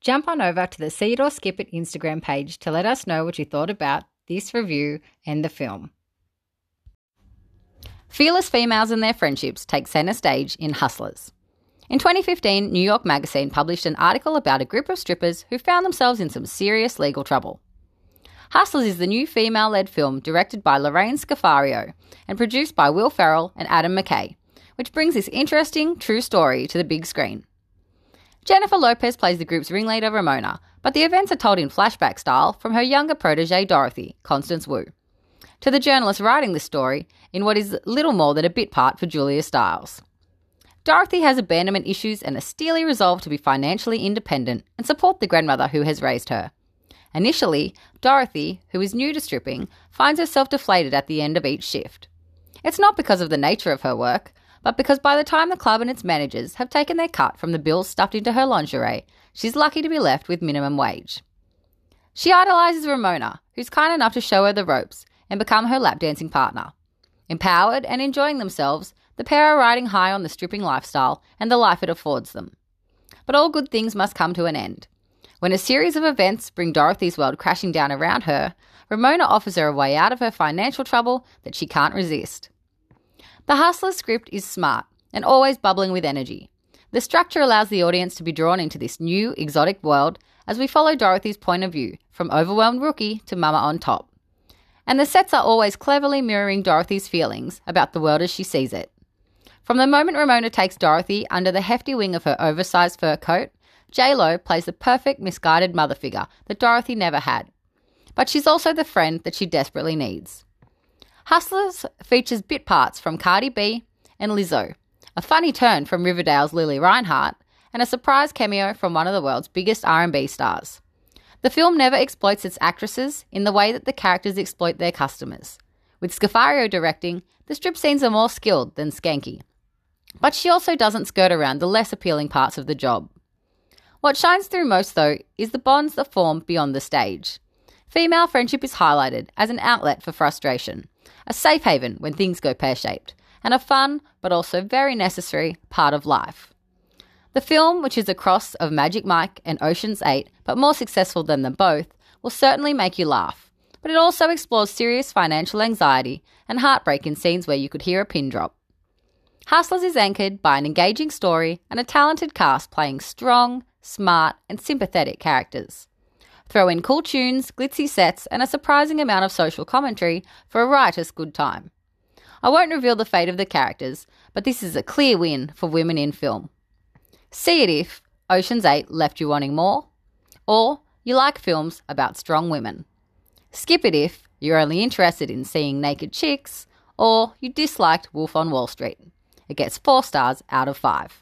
jump on over to the See It or Skip It Instagram page to let us know what you thought about this review and the film. Fearless females and their friendships take centre stage in Hustlers. In 2015, New York Magazine published an article about a group of strippers who found themselves in some serious legal trouble. Hustlers is the new female led film directed by Lorraine Scafaria and produced by Will Ferrell and Adam McKay, which brings this interesting, true story to the big screen. Jennifer Lopez plays the group's ringleader Ramona, but the events are told in flashback style from her younger protege Dorothy, Constance Wu, to the journalist writing the story in what is little more than a bit part for Julia Stiles. Dorothy has abandonment issues and a steely resolve to be financially independent and support the grandmother who has raised her. Initially, Dorothy, who is new to stripping, finds herself deflated at the end of each shift. It's not because of the nature of her work, but because by the time the club and its managers have taken their cut from the bills stuffed into her lingerie, she's lucky to be left with minimum wage. She idolises Ramona, who's kind enough to show her the ropes and become her lap dancing partner. Empowered and enjoying themselves, the pair are riding high on the stripping lifestyle and the life it affords them. But all good things must come to an end. When a series of events bring Dorothy's world crashing down around her, Ramona offers her a way out of her financial trouble that she can't resist. The Hustler script is smart and always bubbling with energy. The structure allows the audience to be drawn into this new, exotic world as we follow Dorothy's point of view, from overwhelmed rookie to mama on top. And the sets are always cleverly mirroring Dorothy's feelings about the world as she sees it. From the moment Ramona takes Dorothy under the hefty wing of her oversized fur coat, J-Lo plays the perfect misguided mother figure that Dorothy never had. But she's also the friend that she desperately needs. Hustlers features bit parts from Cardi B and Lizzo, a funny turn from Riverdale's Lili Reinhart, and a surprise cameo from one of the world's biggest R&B stars. The film never exploits its actresses in the way that the characters exploit their customers. With Scafaria directing, the strip scenes are more skilled than skanky. But she also doesn't skirt around the less appealing parts of the job. What shines through most, though, is the bonds that form beyond the stage. Female friendship is highlighted as an outlet for frustration, a safe haven when things go pear shaped, and a fun but also very necessary part of life. The film, which is a cross of Magic Mike and Ocean's 8, but more successful than them both, will certainly make you laugh. But it also explores serious financial anxiety and heartbreak in scenes where you could hear a pin drop. Hustlers is anchored by an engaging story and a talented cast playing strong, smart, and sympathetic characters. Throw in cool tunes, glitzy sets, and a surprising amount of social commentary for a riotous good time. I won't reveal the fate of the characters, but this is a clear win for women in film. See it if Ocean's 8 left you wanting more, or you like films about strong women. Skip it if you're only interested in seeing naked chicks, or you disliked Wolf on Wall Street. It gets 4 stars out of 5.